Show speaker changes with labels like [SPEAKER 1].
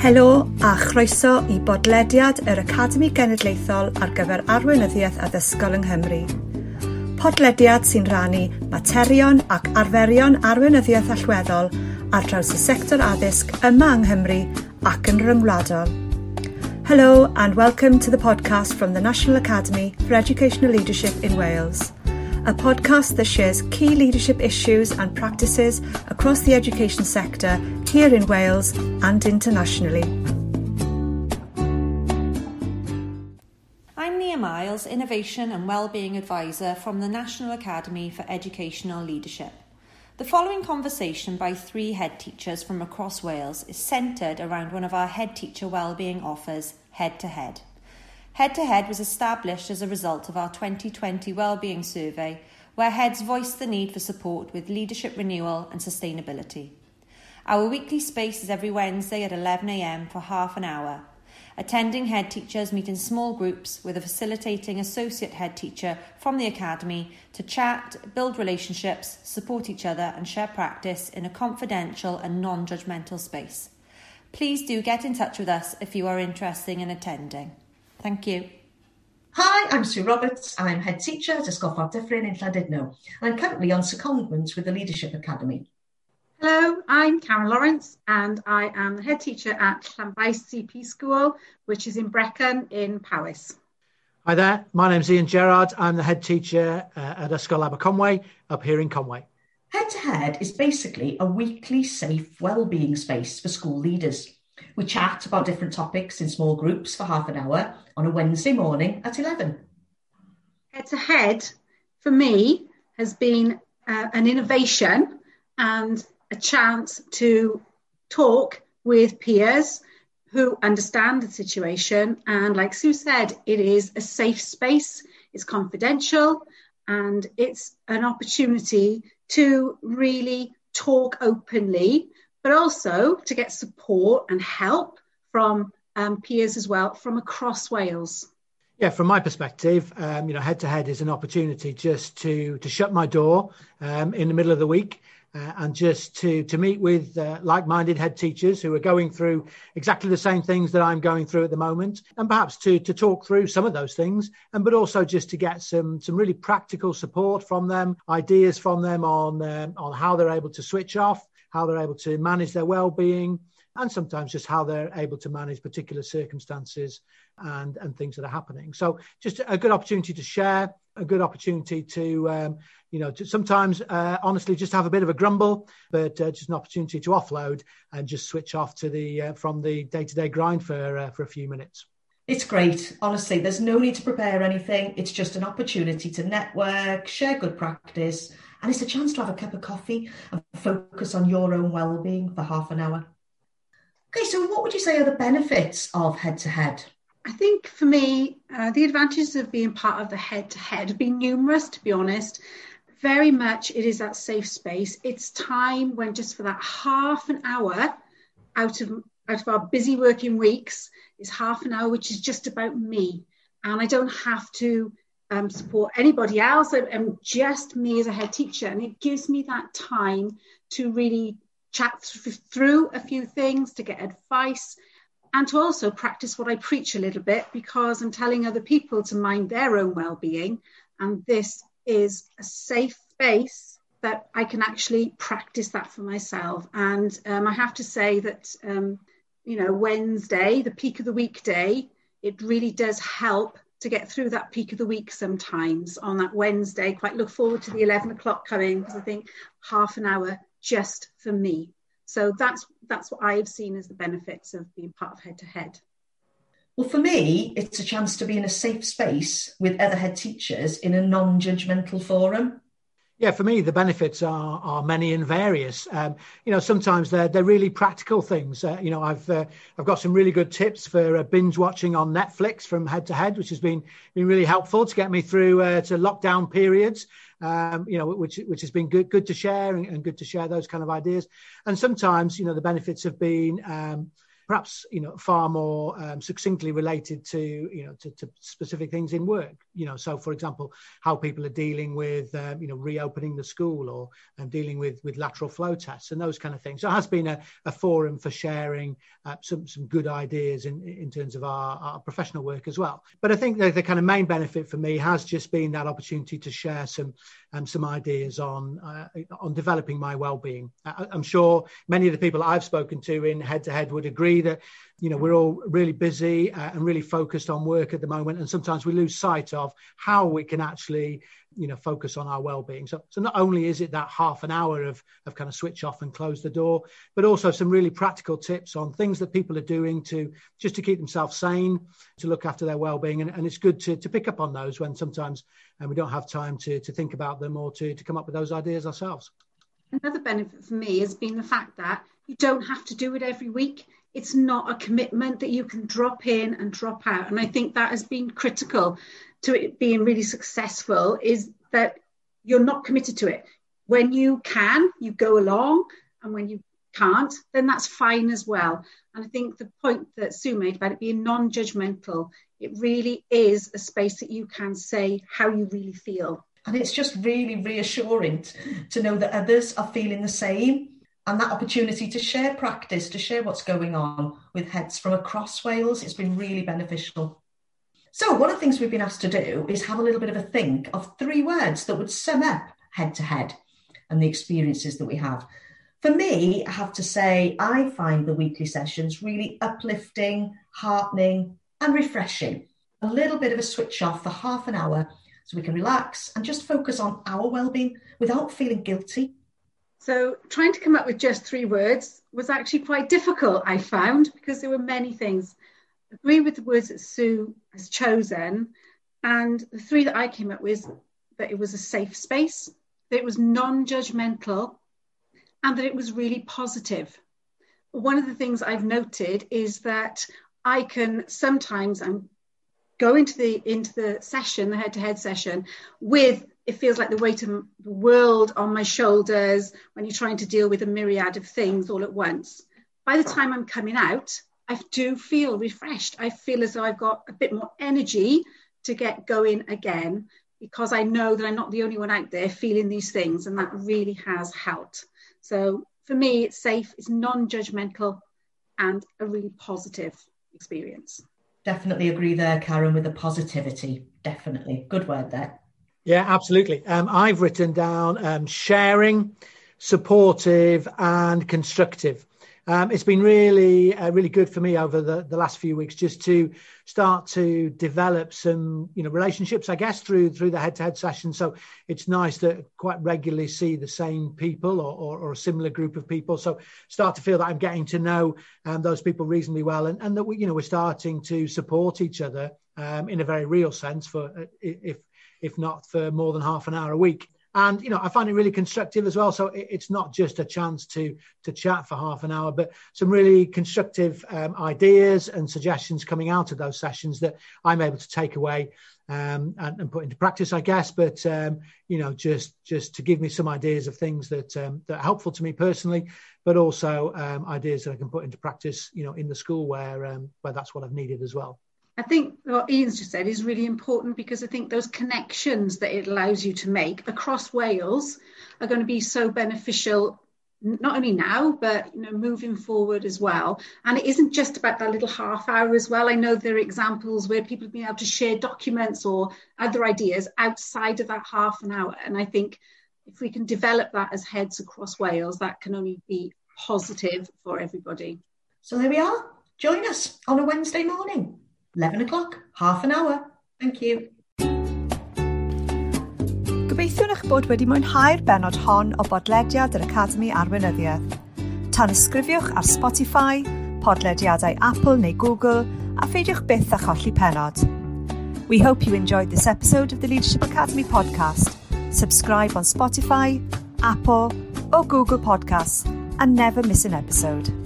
[SPEAKER 1] Helo a chroeso i bodlediad yr Academi Genedlaethol ar gyfer arweinyddiaeth addysgol yng Nghymru. Podlediad sy'n rannu materion ac arferion arweinyddiaeth allweddol ar draws y sector addysg yma yng Nghymru ac yn ryngwladol. Hello and welcome to the podcast from the National Academy for Educational Leadership in Wales. A podcast that shares key leadership issues and practices across the education sector here in Wales and internationally.
[SPEAKER 2] I'm Nia Miles, Innovation and Wellbeing Advisor from the National Academy for Educational Leadership. The following conversation by three head teachers from across Wales is centred around one of our head teacher wellbeing offers, Head to Head. Head to Head was established as a result of our 2020 Wellbeing Survey, where heads voiced the need for support with leadership renewal and sustainability. Our weekly space is every Wednesday at 11am for half an hour. Attending head teachers meet in small groups with a facilitating associate head teacher from the Academy to chat, build relationships, support each other, and share practice in a confidential and non judgmental space. Please do get in touch with us if you are interested in attending. Thank you.
[SPEAKER 3] Hi, I'm Sue Roberts. I'm head teacher at Ysgol Ffordd Dyffryn in Llandudno. I'm currently on secondment with the Leadership Academy.
[SPEAKER 4] Hello, I'm Karen Lawrence and I am the head teacher at Llanfaes CP School, which is in Brecon in Powys.
[SPEAKER 5] Hi there, my name's Ian Gerard. I'm the head teacher uh, at Ysgol Aberconwy up here in Conway.
[SPEAKER 3] Head to Head is basically a weekly safe wellbeing space for school leaders. We chat about different topics in small groups for half an hour on a Wednesday morning at 11.
[SPEAKER 4] Head to Head, for me, has been uh, an innovation and a chance to talk with peers who understand the situation. And like Sue said, it is a safe space, it's confidential, and it's an opportunity to really talk openly but also to get support and help from um, peers as well from across Wales.
[SPEAKER 5] Yeah, from my perspective, um, you know, head to head is an opportunity just to to shut my door um, in the middle of the week uh, and just to to meet with uh, like-minded head teachers who are going through exactly the same things that I'm going through at the moment, and perhaps to to talk through some of those things, and but also just to get some some really practical support from them, ideas from them on um, on how they're able to switch off how they're able to manage their well-being and sometimes just how they're able to manage particular circumstances and and things that are happening. So just a good opportunity to share a good opportunity to um, you know to sometimes uh, honestly just have a bit of a grumble but uh, just an opportunity to offload and just switch off to the uh, from the day-to-day grind for uh, for a few minutes
[SPEAKER 3] it's great. Honestly, there's no need to prepare anything. It's just an opportunity to network, share good practice, and it's a chance to have a cup of coffee and focus on your own well-being for half an hour. Okay, so what would you say are the benefits of head-to-head?
[SPEAKER 4] I think for me, uh, the advantages of being part of the head-to-head have been numerous, to be honest. Very much it is that safe space. It's time when just for that half an hour out of out of our busy working weeks is half an hour, which is just about me. And I don't have to um, support anybody else. I'm just me as a head teacher, and it gives me that time to really chat th- through a few things, to get advice, and to also practice what I preach a little bit because I'm telling other people to mind their own well-being, and this is a safe space that I can actually practice that for myself. And um, I have to say that um, you know Wednesday, the peak of the weekday, it really does help to get through that peak of the week sometimes on that Wednesday. Quite look forward to the 11 o'clock coming because I think half an hour just for me. So that's that's what I have seen as the benefits of being part of head to head.
[SPEAKER 3] Well, for me, it's a chance to be in a safe space with other head teachers in a non judgmental forum.
[SPEAKER 5] Yeah, for me, the benefits are are many and various. Um, you know, sometimes they're they're really practical things. Uh, you know, I've uh, I've got some really good tips for uh, binge watching on Netflix from head to head, which has been been really helpful to get me through uh, to lockdown periods. Um, you know, which which has been good good to share and, and, good to share those kind of ideas. And sometimes, you know, the benefits have been um, perhaps you know far more um, succinctly related to you know to, to, specific things in work. You know, so for example, how people are dealing with um, you know reopening the school or um, dealing with with lateral flow tests and those kind of things. So it has been a, a forum for sharing uh, some some good ideas in in terms of our, our professional work as well. But I think the, the kind of main benefit for me has just been that opportunity to share some um, some ideas on uh, on developing my well-being. I, am sure many of the people I've spoken to in head-to-head would agree that you know we're all really busy uh, and really focused on work at the moment, and sometimes we lose sight of how we can actually you know focus on our well-being. So so not only is it that half an hour of of kind of switch off and close the door but also some really practical tips on things that people are doing to just to keep themselves sane to look after their well-being. And, and it's good to, to pick up on those when sometimes and we don't have time to to think about them or to to come up with those ideas ourselves.
[SPEAKER 4] Another benefit for me has been the fact that you don't have to do it every week it's not a commitment that you can drop in and drop out and i think that has been critical to it being really successful is that you're not committed to it. When you can, you go along, and when you can't, then that's fine as well. And I think the point that Sue made about it being non judgmental, it really is a space that you can say how you really feel.
[SPEAKER 3] And it's just really reassuring to know that others are feeling the same. And that opportunity to share practice, to share what's going on with heads from across Wales, it's been really beneficial. So, one of the things we've been asked to do is have a little bit of a think of three words that would sum up head to head and the experiences that we have. For me, I have to say, I find the weekly sessions really uplifting, heartening, and refreshing. A little bit of a switch off for half an hour so we can relax and just focus on our well-being without feeling guilty.
[SPEAKER 4] So, trying to come up with just three words was actually quite difficult, I found, because there were many things agree with the words that Sue has chosen. And the three that I came up with that it was a safe space, that it was non judgmental, and that it was really positive. One of the things I've noted is that I can sometimes I'm go into the into the session, the head-to-head session, with it feels like the weight of the world on my shoulders when you're trying to deal with a myriad of things all at once. By the time I'm coming out, I do feel refreshed. I feel as though I've got a bit more energy to get going again because I know that I'm not the only one out there feeling these things, and that really has helped. So for me, it's safe, it's non judgmental, and a really positive experience.
[SPEAKER 3] Definitely agree there, Karen, with the positivity. Definitely. Good word there.
[SPEAKER 5] Yeah, absolutely. Um, I've written down um, sharing, supportive, and constructive um, it's been really, uh, really good for me over the, the last few weeks just to start to develop some, you know, relationships, I guess, through through the head-to-head session. So it's nice to quite regularly see the same people or, or, or, a similar group of people. So start to feel that I'm getting to know um, those people reasonably well, and, and that we, you know, we're starting to support each other um, in a very real sense for uh, if if not for more than half an hour a week and you know i find it really constructive as well. So it's not just a chance to to chat for half an hour but some really constructive um, ideas and suggestions coming out of those sessions that i'm able to take away um, and, and, put into practice i guess. But um, you know just just to give me some ideas of things that um, that are helpful to me personally but also um, ideas that i can put into practice you know in the school where um, where that's what i've needed as well
[SPEAKER 4] I think what Ian's just said is really important because I think those connections that it allows you to make across Wales are going to be so beneficial not only now but you know moving forward as well. And it isn't just about that little half hour as well. I know there are examples where people have been able to share documents or other ideas outside of that half an hour. And i think if we can develop that as heads across wales that can only be positive for everybody.
[SPEAKER 3] So there we are. Join us on a wednesday morning 11 o'clock, half an hour. Thank you.
[SPEAKER 1] Gobeithiwn eich bod wedi mwynhau'r benod hon o bodlediad yr Academi Arweinyddiaeth. Tan ysgrifiwch ar Spotify, podlediadau Apple neu Google a pheidiwch byth â cholli penod. We hope you enjoyed this episode of the Leadership Academy podcast. Subscribe on Spotify, Apple or Google Podcasts and never miss an episode.